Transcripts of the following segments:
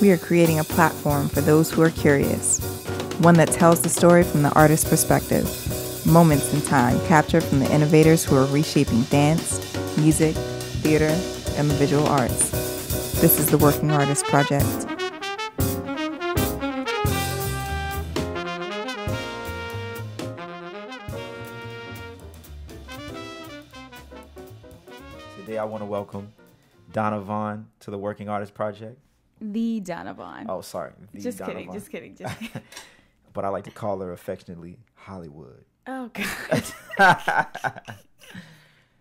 we are creating a platform for those who are curious, one that tells the story from the artist's perspective, moments in time captured from the innovators who are reshaping dance, music, theater, and the visual arts. This is the Working Artist Project. Today, I want to welcome Donna Vaughn to the Working Artist Project. The Donovan. Oh, sorry. just kidding, just kidding, just kidding. but I like to call her affectionately Hollywood. oh god.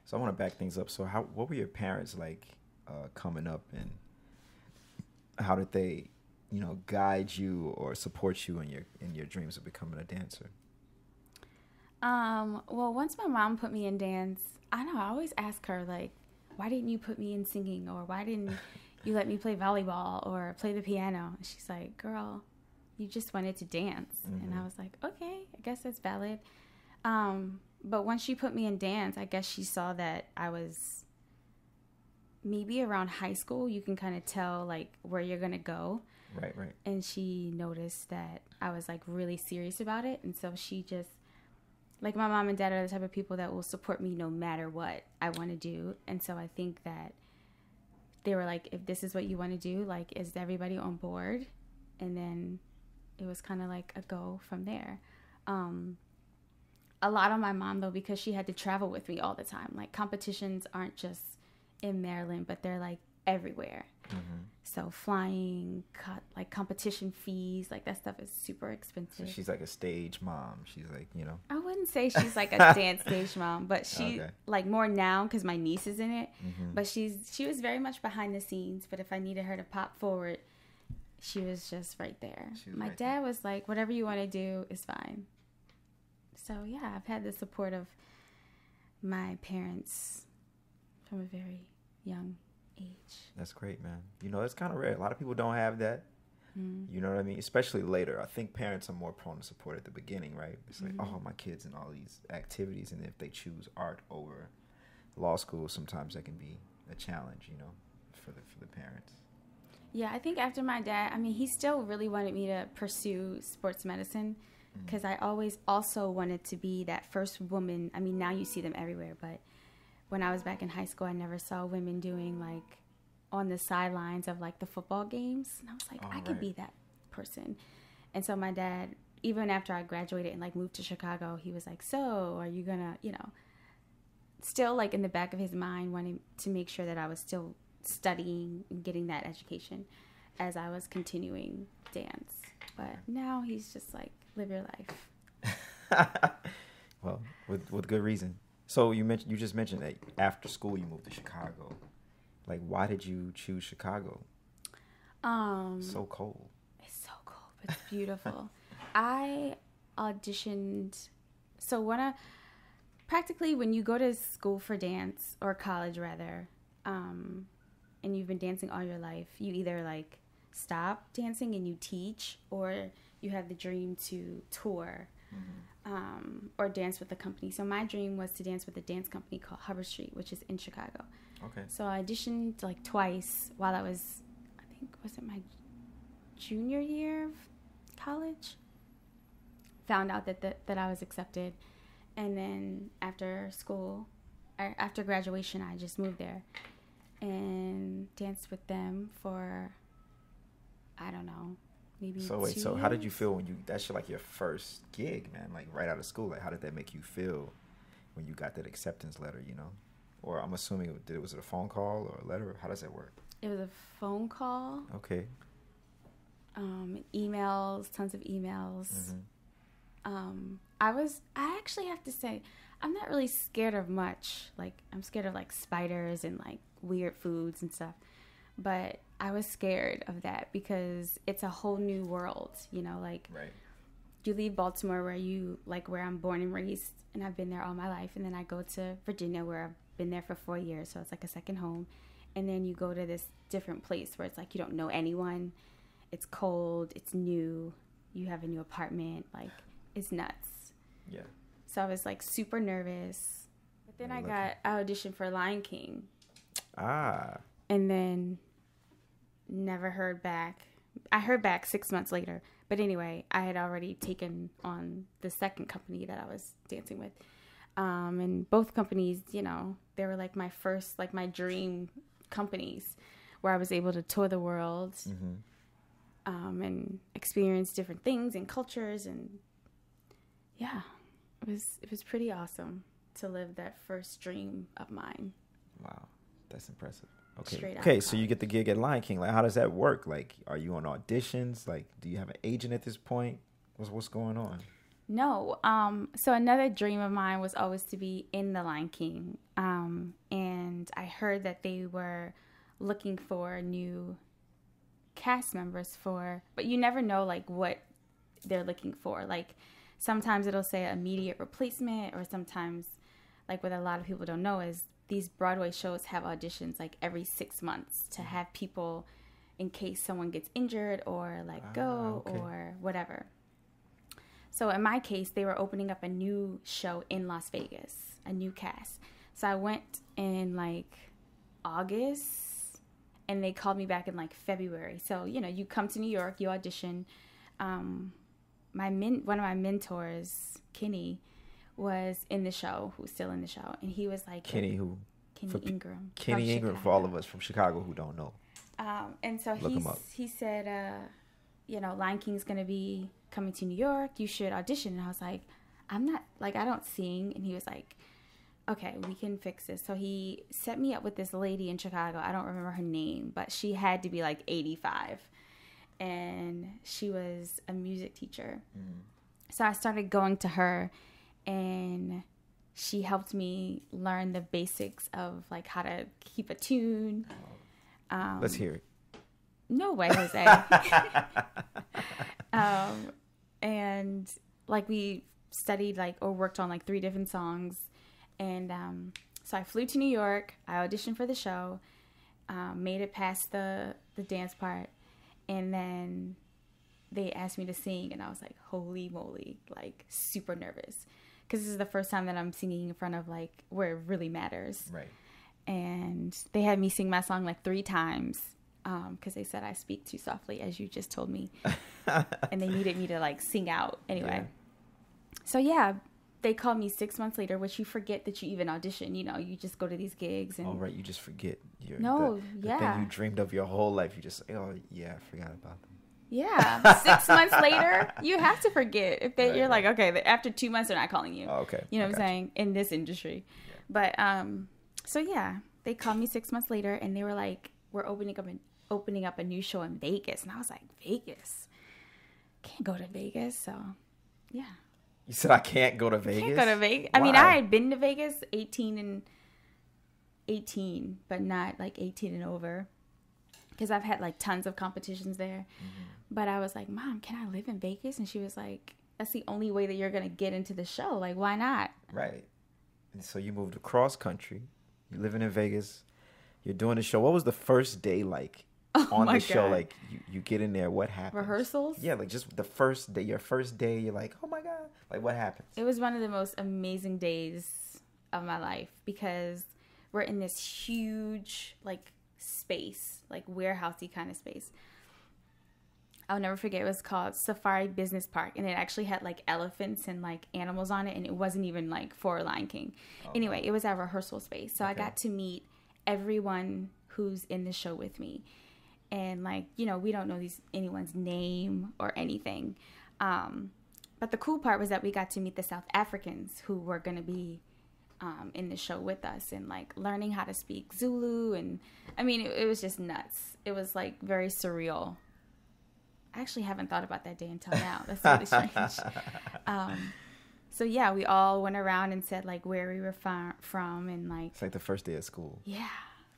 So I want to back things up. So, how what were your parents like uh, coming up, and how did they, you know, guide you or support you in your in your dreams of becoming a dancer? Um, well, once my mom put me in dance, I know I always ask her like, why didn't you put me in singing or why didn't you let me play volleyball or play the piano? And she's like, girl, you just wanted to dance. And I was like, okay, I guess that's valid. Um, but once she put me in dance, I guess she saw that I was maybe around high school, you can kind of tell like where you're going to go. Right, right. and she noticed that I was like really serious about it, and so she just like my mom and dad are the type of people that will support me no matter what I want to do, and so I think that they were like, if this is what you want to do, like, is everybody on board? And then it was kind of like a go from there. Um, a lot on my mom though because she had to travel with me all the time. Like competitions aren't just in Maryland, but they're like everywhere. So flying, co- like competition fees, like that stuff is super So expensive. she's like a stage mom. She's like, you know, I wouldn't say she's like a dance stage mom, but she Okay. like more now because my niece is in it. Mhm. But she's she was very much behind the scenes. But if I needed her to pop forward, she was just right there. My right dad was like, "Whatever you want to do is fine." So yeah, I've had the support of my parents from a very young age. that's great, man. You know, it's kind of rare. A lot of people don't have that. Mm. You know what I mean? Especially later. I think parents are more prone to support at the beginning, right? It's like, Mhm. oh, my kids and all these activities, and if they choose art over law school, sometimes that can be a challenge, you know, for the for the parents. Yeah, I think after my dad, I mean, he still really wanted me to pursue sports medicine because I always also wanted to be that first woman. I mean, now you see them everywhere, but when I was back in high school, I never saw women doing like on the sidelines of like the football games. And I was like, Oh, I could be that person. And so my dad, even after I graduated and like moved to Chicago, he was like, So are you gonna, you know, still like in the back of his mind wanting to make sure that I was still studying and getting that education as I was continuing dance. But now he's just like, live your life. well, with with good reason. So you mentioned you just mentioned that after school you moved to Chicago. Like, why did you choose Chicago? Um, So cold. It's so cold, but it's beautiful. I auditioned. So when I practically when you go to school for dance or college rather, um, and you've been dancing all your life, you either like stop dancing and you teach, or you have the dream to tour. Um, or dance with a company. So my dream was to dance with a dance company called Hubbard Street, which is in Chicago. Okay. So I auditioned like twice while I was, I think, was it my junior year of college? Found out that, that, that I was accepted. And then after school, or after graduation, I just moved there and danced with them for, I don't know, maybe So wait, so how did you feel when you that's like your first gig, man? Like right out of school. Like how did that make you feel when you got that acceptance letter, you know? Or I'm assuming it, did it was it a phone call or a letter? How does that work? It was a phone call, Okay. um, emails, tons of emails. Mhm. um i was i actually have to say i'm not really scared of much like i'm scared of like spiders and like weird foods and stuff but i was scared of that because it's a whole new world you know like Right. you leave baltimore where you like where i'm born and raised and i've been there all my life and then i go to virginia where i've been there for four years so it's like a second home and then you go to this different place where it's like you don't know anyone it's cold it's new you have a new apartment like it's nuts Yeah. so i was like super nervous but then i got i auditioned for lion king Ah. and then never heard back I heard back six months later. But anyway, I had already taken on the second company that I was dancing with. Um, and both companies, you know, they were like my first, like my dream companies where I was able to tour the world Mm-hmm. um, and experience different things and cultures. And yeah, it was, it was pretty awesome to live that first dream of mine. Wow, that's impressive. Okay, okay. So you get the gig at Lion King. Like, how does that work? Like, are you on auditions? Like, do you have an agent at this point? What's what's going on? No. Um, so another dream of mine was always to be in The Lion King. Um, and I heard that they were looking for new cast members for, but you never know like what they're looking for. Like sometimes it'll say immediate replacement, or sometimes like what a lot of people don't know is these Broadway shows have auditions like every six months to have people in case someone gets injured or let Ah, go okay. or whatever. So in my case, they were opening up a new show in Las Vegas, a new cast. So I went in like August, and they called me back in like February. So you know, you come to New York, you audition. Um, my men, one of my mentors, Kenny, was in the show. Who's still in the show, and he was like Kenny, who? Kenny for Ingram. Kenny Ingram for all of us from Chicago who don't know. Um, and so Look he he said, uh, you know, Lion King's gonna be coming to New York. You should audition. And I was like, I'm not like I don't sing. And he was like, okay, we can fix this. So he set me up with this lady in Chicago. I don't remember her name, but she had to be like 85, and she was a music teacher. So I started going to her, and she helped me learn the basics of like how to keep a tune. Um, Let's hear it. no way, Jose. um, and like we studied like or worked on like three different songs, and um, so I flew to New York. I auditioned for the show, um, made it past the the dance part, and then they asked me to sing, and I was like, holy moly, like super nervous. Because this is the first time that I'm singing in front of like where it really matters Right. and they had me sing my song like three times um, because they said I speak too softly, as you just told me, and they needed me to like sing out anyway. So yeah, they called me six months later, which you forget that you even audition. You know, you just go to these gigs and All right, you just forget your No, the, the yeah. thing you dreamed of your whole life. You just oh yeah, I forgot about them. Yeah, six months later, you have to forget if they, Right, you're right. like, okay, after two months, they're not calling you. Oh, okay, You know what I'm saying? In this industry. But um so yeah, they called me 6 months later and they were like we're opening up an opening up a new show in Vegas. And I was like, "Vegas? Can't go to Vegas." So, yeah. You said I can't go to Vegas. Can't go to Vegas. I mean, I had been to Vegas 18 and 18, but not like 18 and over. Cuz I've had like tons of competitions there. Mm-hmm. But I was like, "Mom, can I live in Vegas?" And she was like, "That's the only way that you're going to get into the show. Like, why not?" Right. And so you moved across country. You're living in Vegas. You're doing the show. What was the first day like on Oh my the show? Like you, you get in there. What happens? Rehearsals? Yeah, like just the first day. Your first day. You're like, oh my god. Like what happens? It was one of the most amazing days of my life because we're in this huge like space, like warehousey kind of space. I'll never forget. It was called Safari Business Park, and it actually had like elephants and like animals on it, and it wasn't even like for Lion King. Anyway, it was our rehearsal space, so I got to meet everyone who's in the show with me, and like you know, we don't know these anyone's name or anything. Um, but the cool part was that we got to meet the South Africans who were going to be um, in the show with us and like learning how to speak Zulu. And I mean, it, it was just nuts. It was like very surreal. I actually haven't thought about that day until now. That's really strange. Um, so yeah, we all went around and said like where we were fa- from and like, It's like the first day of school. yeah,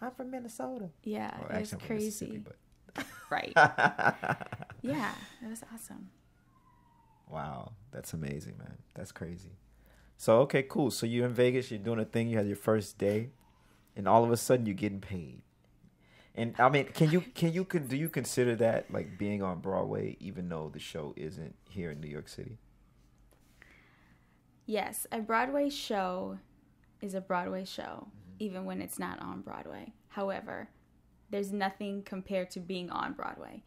I'm from Minnesota. yeah, Well, it was actually, I'm from Mississippi, crazy. but Right. yeah, it was awesome. Wow, that's amazing, man. That's crazy. So okay, cool. So you're in Vegas, you're doing a thing, you had your first day, and all of a sudden you're getting paid. And I mean, can you can you can do you consider that like being on Broadway, even though the show isn't here in New York City? Yes, a Broadway show is a Broadway show, Mm-hmm. even when it's not on Broadway. However, there's nothing compared to being on Broadway.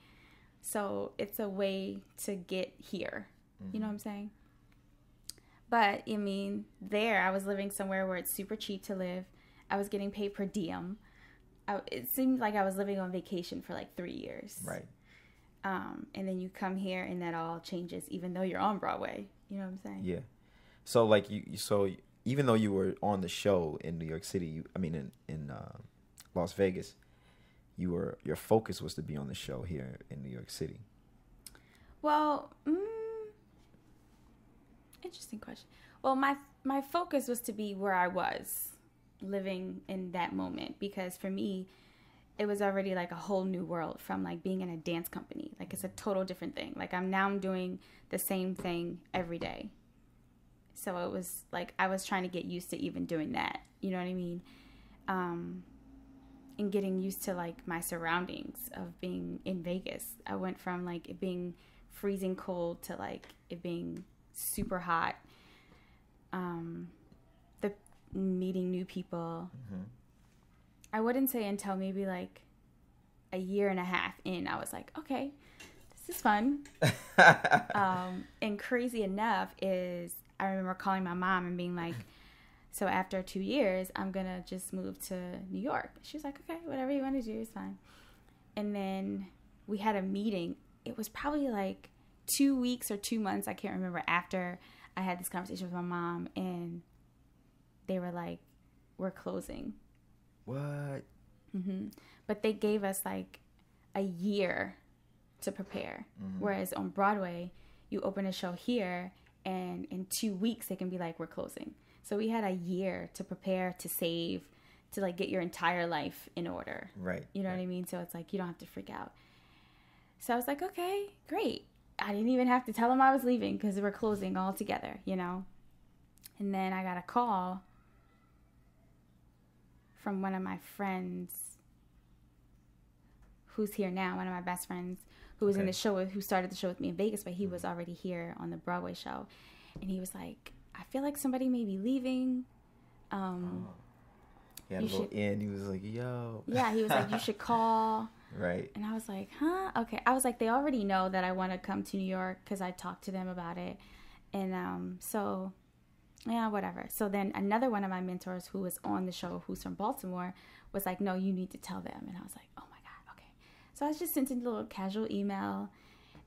So it's a way to get here. You know what I'm saying? But I mean, there I was living somewhere where it's super cheap to live. I was getting paid per diem. I, it seemed like I was living on vacation for like three years. Right. Um, and then you come here and that all changes, even though you're on Broadway. You know what I'm saying? Yeah. So like you, so even though you were on the show in New York City, you, I mean in in uh, Las Vegas, you were your focus was to be on the show here in New York City. Well, mm, interesting question. Well, my my focus was to be where I was living in that moment because for me, it was already like a whole new world from like being in a dance company. Like it's a total different thing. Like I'm now I'm doing the same thing every day. So it was like I was trying to get used to even doing that. You know what I mean? Um, and getting used to like my surroundings of being in Vegas. I went from like it being freezing cold to like it being super hot. Um, the meeting new people. I wouldn't say until maybe like a year and a half in, I was like, okay, this is fun. um, and crazy enough is I remember calling my mom and being like, so after two years, I'm gonna just move to New York. She was like, okay, whatever you want to do is fine. And then we had a meeting. It was probably like two weeks or two months, I can't remember, after I had this conversation with my mom, and they were like, we're closing. What? hmm But they gave us like a year to prepare. Whereas on Broadway, you open a show here, and in two weeks they can be like, "We're closing." So we had a year to prepare, to save, to like get your entire life in order. Right. You know what I mean? So it's like you don't have to freak out. So I was like, okay, great. I didn't even have to tell them I was leaving because we're closing all together, you know? And then I got a call from one of my friends who's here now, one of my best friends who was in the show with, who started the show with me in Vegas, but he was already here on the Broadway show. And he was like, I feel like somebody may be leaving. Um, He had a You little should- in. He was like, "Yo." yeah, he was like, you should call. Right. And I was like, huh? Okay. I was like, they already know that I want to come to New York because I talked to them about it. And um, so, yeah, whatever. So then another one of my mentors who was on the show, who's from Baltimore, was like, no, you need to tell them. And I was like, oh my God, okay. So I was just sent a little casual email.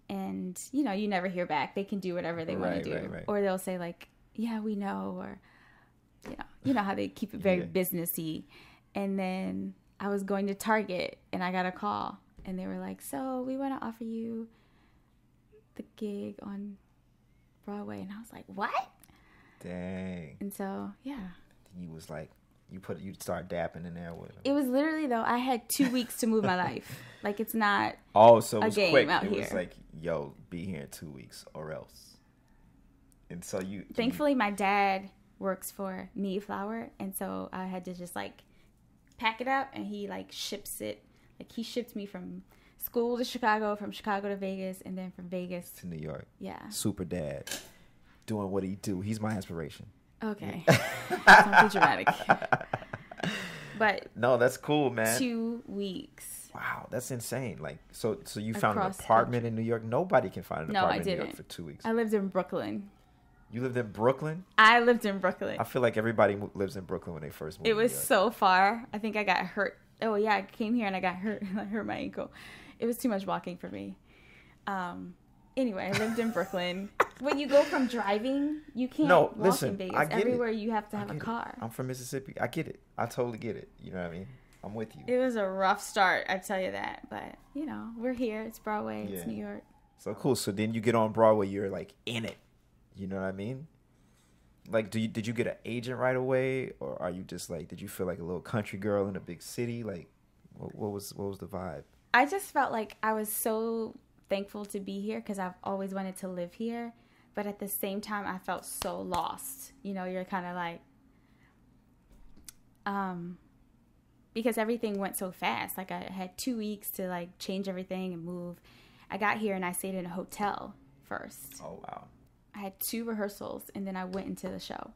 And, you know, you never hear back. They can do whatever they want to do. right, right. Or they'll say, like, yeah, we know. Or, you know, you know how they keep it very Yeah. businessy. And then I was going to Target and I got a call and they were like, "So we want to offer you the gig on Broadway," and I was like, "What?" Dang. And so yeah, He was like, you put you start dapping in there with him. it was literally though I had two weeks to move my life. Like it's not. Oh, so it a was game quick. out it was here. like, yo, be here in two weeks or else. And so you. you- Thankfully, my dad works for Mayflower, and so I had to just like pack it up, and he like ships it. Like he shipped me from school to Chicago, from Chicago to Vegas, and then from Vegas. to New York, Yeah. super dad, doing what he do. He's my inspiration. Okay. Don't be dramatic. But No, that's cool, man. two weeks. Wow, that's insane. Like, so, so you found an apartment in New York. Nobody can find an No, apartment in New York for two weeks. I lived in Brooklyn. You lived in Brooklyn. I lived in Brooklyn. I feel like everybody lives in Brooklyn when they first move. It was so far. I think I got hurt. Oh yeah, I came here and I got hurt. I hurt my ankle. It was too much walking for me. Um. Anyway, I lived in Brooklyn. when you go from driving, you can't No, walk listen, in Vegas. I get it. Everywhere you have to have a get it. car. I'm from Mississippi. I get it. I totally get it. You know what I mean? I'm with you. It was a rough start, I tell you that. But you know, we're here. It's Broadway. It's New York. So cool. So then you get on Broadway. You're like in it. You know what I mean? Like, do you did you get an agent right away, or are you just like did you feel like a little country girl in a big city? Like, what, what was what was the vibe? I just felt like I was so thankful to be here because I've always wanted to live here. But at the same time, I felt so lost. You know, you're kind of like, um, because everything went so fast. Like I had two weeks to like change everything and move. I got here and I stayed in a hotel first. Oh wow. I had two rehearsals and then I went into the show.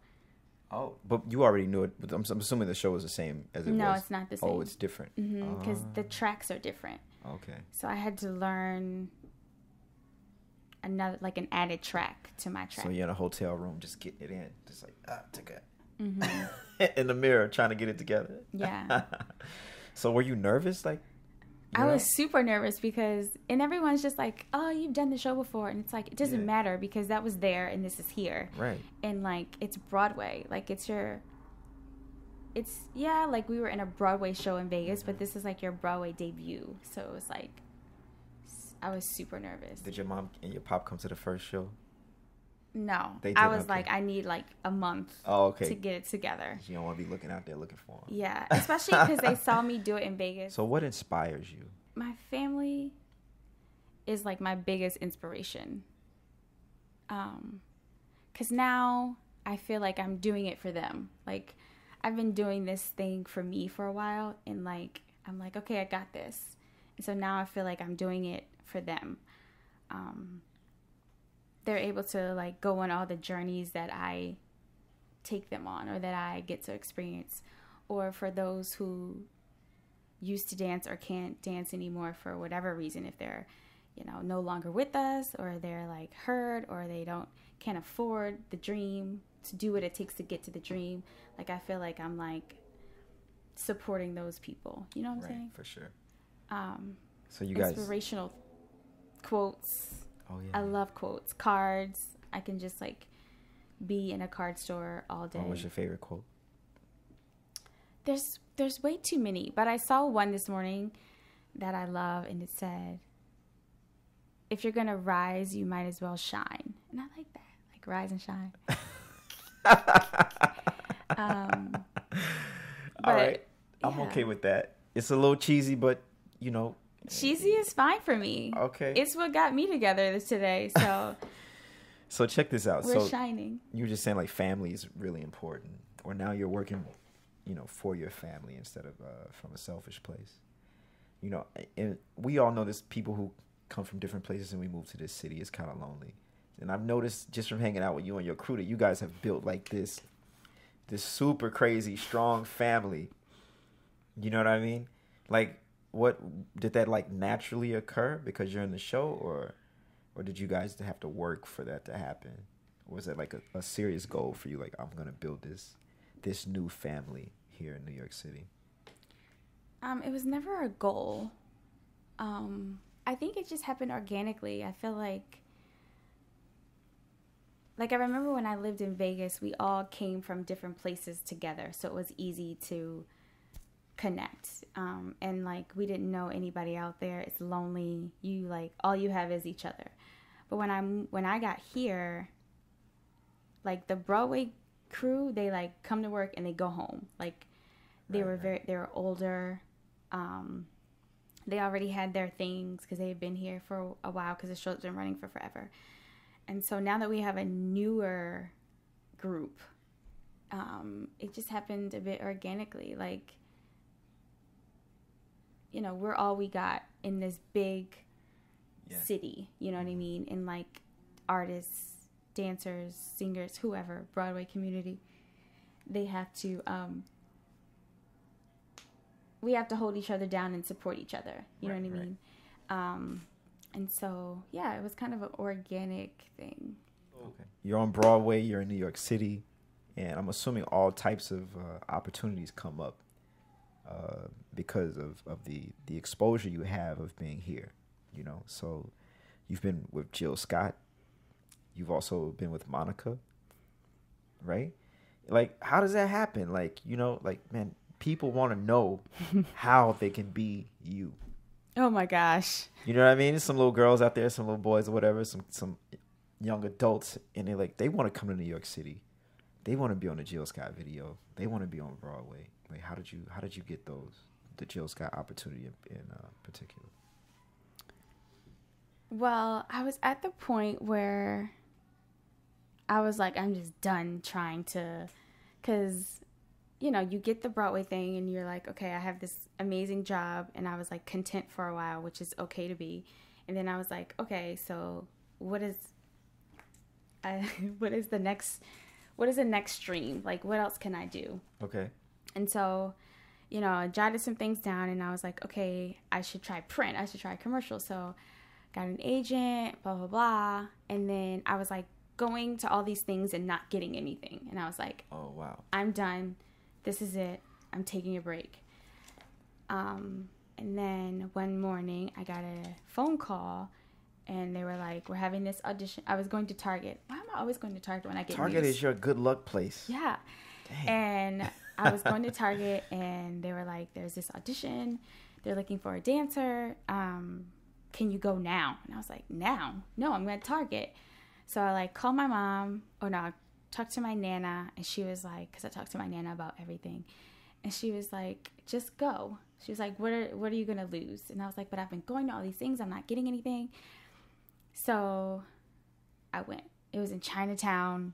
Oh, but you already knew it. But I'm, I'm assuming the show was the same as it No, was. it's not the same. Oh, it's different. Because Ah. the tracks are different. Okay. So I had to learn another like an added track to my track. So you're in a hotel room, just getting it in, just like ah, took it hmm in the mirror, trying to get it together. Yeah. so were you nervous? Like, I was super nervous because, and everyone's just like, "Oh, you've done the show before," and it's like it doesn't Yeah. matter because that was there and this is here, right. and like it's Broadway, like it's your, it's yeah, like we were in a Broadway show in Vegas, but this is like your Broadway debut, so it was like, I was super nervous. Did your mom and your pop come to the first show? No, I was okay. like, I need like a month Oh, okay. to get it together. You don't want to be looking out there looking for them. Yeah, especially because they saw me do it in Vegas. So what inspires you? my family is like my biggest inspiration. Um cuz now I feel like I'm doing it for them. Like I've been doing this thing for me for a while and like I'm like okay, I got this. And so now I feel like I'm doing it for them. Um they're able to like go on all the journeys that I take them on or that I get to experience or for those who used to dance or can't dance anymore for whatever reason if they're you know no longer with us or they're like hurt or they don't can't afford the dream to do what it takes to get to the dream like i feel like i'm like supporting those people you know what i'm right, saying for sure. um So you guys. inspirational quotes Oh yeah. i love quotes cards i can just like be in a card store all day What was your favorite quote? there's there's way too many but i saw one this morning that i love and it said if you're gonna rise you might as well shine and i like that like rise and shine um All right. I'm yeah. okay with that. It's a little cheesy, but you know. Cheesy is fine for me Okay. it's what got me together this today so so check this out. we're so shining you were just saying like family is really important, or now you're working, you know, for your family instead of uh, from a selfish place. You know, and we all know this. People who come from different places and we move to this city is kind of lonely. And I've noticed just from hanging out with you and your crew that you guys have built like this, this super crazy strong family. You know what I mean? Like, what did that like naturally occur because you're in the show, or, or did you guys have to work for that to happen? Was it like a, a serious goal for you? Like, I'm gonna build this, this new family here in New York City. Um, it was never a goal. Um, I think it just happened organically. I feel like like I remember when I lived in Vegas, we all came from different places together, so it was easy to connect. Um, and like we didn't know anybody out there. It's lonely. You like all you have is each other. But when I'm when I got here, like the Broadway crew, they like come to work and they go home. Like they Right, were right. very they were older. Um, they already had their things because they had been here for a while because the show's been running for forever. And so now that we have a newer group, um, it just happened a bit organically. Like, you know, we're all we got in this big Yeah. city. You know what I mean? And like artists, dancers, singers, whoever, Broadway community, they have to. Um, we have to hold each other down and support each other. You know what I right. mean? Um, and so, yeah, it was kind of an organic thing. Okay. You're on Broadway. You're in New York City, and I'm assuming all types of uh, opportunities come up uh, because of, of the the exposure you have of being here. You know, so you've been with Jill Scott. You've also been with Monica, right? Like, how does that happen? Like, you know, like man, people want to know how they can be you. Oh my gosh. You know what I mean? Some little girls out there, some little boys or whatever, some some young adults, and they like they want to come to New York City. They want to be on the Jill Scott video. They want to be on Broadway. Like, how did you how did you get those the Jill Scott opportunity in, in uh, particular? Well, I was at the point where I was like, I'm just done trying to, because, you know, you get the Broadway thing and you're like, okay, I have this amazing job. And I was like content for a while, which is okay to be. And then I was like, okay, so what is, I, what is the next, what is the next stream? Like, what else can I do? Okay. And so, you know, I jotted some things down and I was like, okay, I should try print. I should try commercial. So got an agent, blah blah blah. And then I was like going to all these things and not getting anything. And I was like, Oh wow. I'm done. This is it. I'm taking a break. Um, and then one morning, I got a phone call, and they were like, "We're having this audition." I was going to Target. Why am I always going to Target when I get Target news? is your good luck place. yeah. Dang. And I was going to Target, and they were like, "There's this audition. They're looking for a dancer. Um, can you go now?" And I was like, "Now? No, I'm going to Target." So I like called my mom, or no, I talked to my nana, and she was like, because I talked to my nana about everything, and she was like, "Just go." She was like, "What are What are you gonna lose?" And I was like, "But I've been going to all these things. I'm not getting anything." So I went. It was in Chinatown.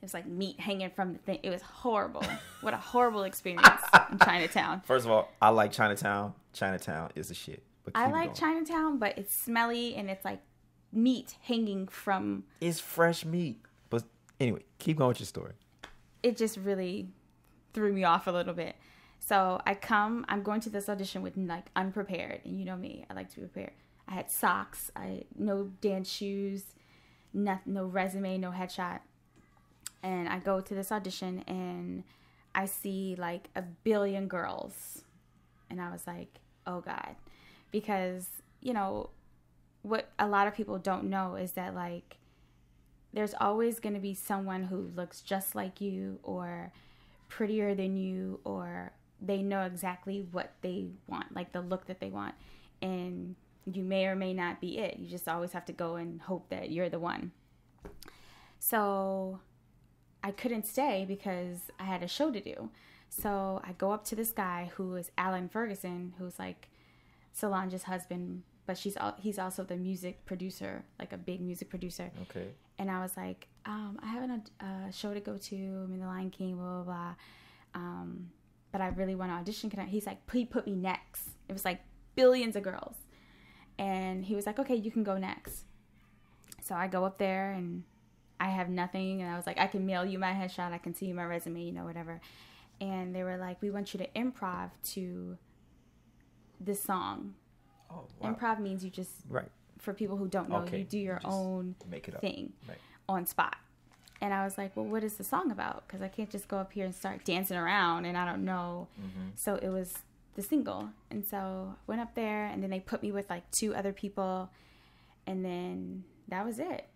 It was like meat hanging from the thing. It was horrible. what a horrible experience in Chinatown. First of all, I like Chinatown. Chinatown is the shit. But I like going. Chinatown, but it's smelly and it's like meat hanging from. It's fresh meat. But anyway, keep going with your story. It just really threw me off a little bit. So I come. I'm going to this audition with like unprepared, and you know me. I like to be prepared. I had socks. I no dance shoes, no, no resume, no headshot. And I go to this audition, and I see like a billion girls, and I was like, oh god, because you know what a lot of people don't know is that like there's always going to be someone who looks just like you or prettier than you or they know exactly what they want like the look that they want. And you may or may not be it. You just always have to go and hope that you're the one. So i couldn't stay because i had a show to do so i go up to this guy who is alan ferguson who's like solange's husband but she's al- he's also the music producer like a big music producer Okay. and I was like, um, I have a uh, show to go to. I'm in the Lion King, blah blah blah. Um, but I really want to audition. Can I? He's like, he put me next. It was like billions of girls, and he was like, okay, you can go next. So I go up there and I have nothing, and I was like, I can mail you my headshot. I can see you my resume, you know, whatever. And they were like, we want you to improv to this song. Oh wow. Improv means you just, Right. for people who don't know, Okay, you do your just own Make it up. thing Right. on spot. And I was like, well, what is the song about? Because I can't just go up here and start dancing around and I don't know. Mm-hmm. So it was the single. And so I went up there and then they put me with like two other people. And then that was it.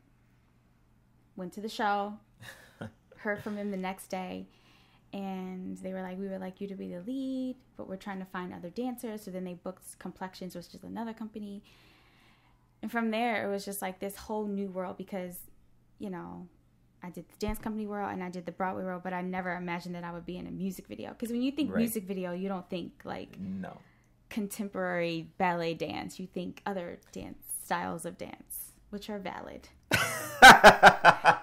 Went to the show, heard from him the next day. And they were like, we would like you to be the lead, but we're trying to find other dancers. So then they booked Complexions, which is another company. And from there, it was just like this whole new world because, you know, I did the dance company world and I did the Broadway world, but I never imagined that I would be in a music video. Because when you think Right. music video, you don't think like No. contemporary ballet dance. You think other dance styles of dance, which are valid.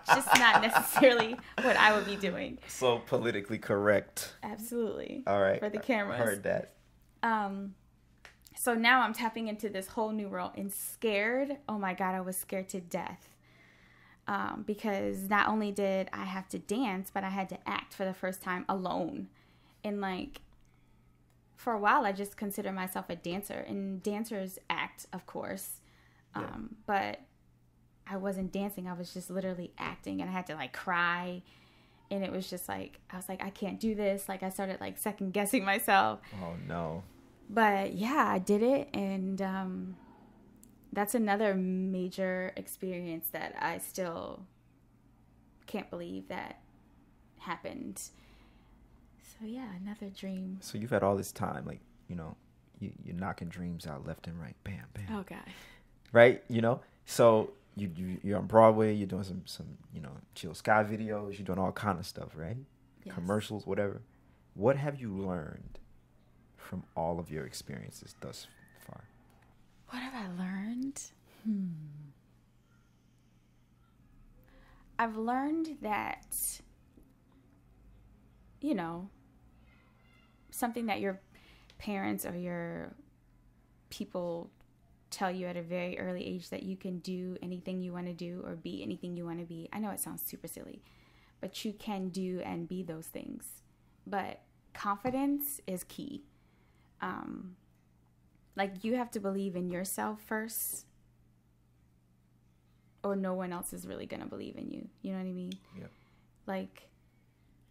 just not necessarily what I would be doing. So politically correct. Absolutely. All right. For the I cameras. Heard that. Um, so now I'm tapping into this whole new world and scared. Oh my God, I was scared to death. Um, because not only did I have to dance, but I had to act for the first time alone. And like, for a while, I just considered myself a dancer, and dancers act, of course. Um, But I wasn't dancing, I was just literally acting, and I had to like cry. And it was just like, I was like, I can't do this. Like, I started like second guessing myself Oh no. but yeah, I did it, and um, that's another major experience that I still can't believe that happened. So yeah, another dream. So you've had all this time, like you know, you you're knocking dreams out left and right, bam, bam, Oh god. right? You know, so you, you you're on Broadway, you're doing some some you know Jill Scott videos, you're doing all kind of stuff, right? Yes. Commercials, whatever. What have you learned from all of your experiences thus far? What have I learned? Hmm. I've learned that, you know, something that your parents or your people tell you at a very early age that you can do anything you want to do or be anything you want to be. I know it sounds super silly, but you can do and be those things. But confidence is key. Um, like you have to believe in yourself first or no one else is really gonna believe in you. You know what I mean? Yep. Like,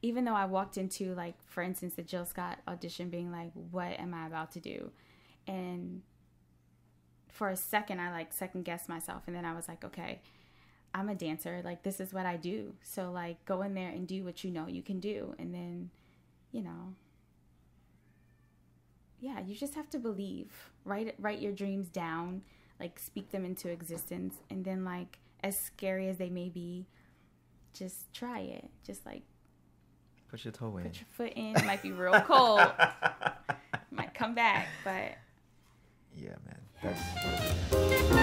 even though I walked into like, for instance, the Jill Scott audition, being like, "What am I about to do?" and for a second, I like second guessed myself, and then I was like, "Okay." I'm a dancer. Like this is what I do. So like go in there and do what you know you can do and then, you know, yeah, you just have to believe. Write write your dreams down, like speak them into existence and then like as scary as they may be, just try it. Just like Put your toe in. put your foot in. It might be real cold. might come back, but Yeah, man. Thanks.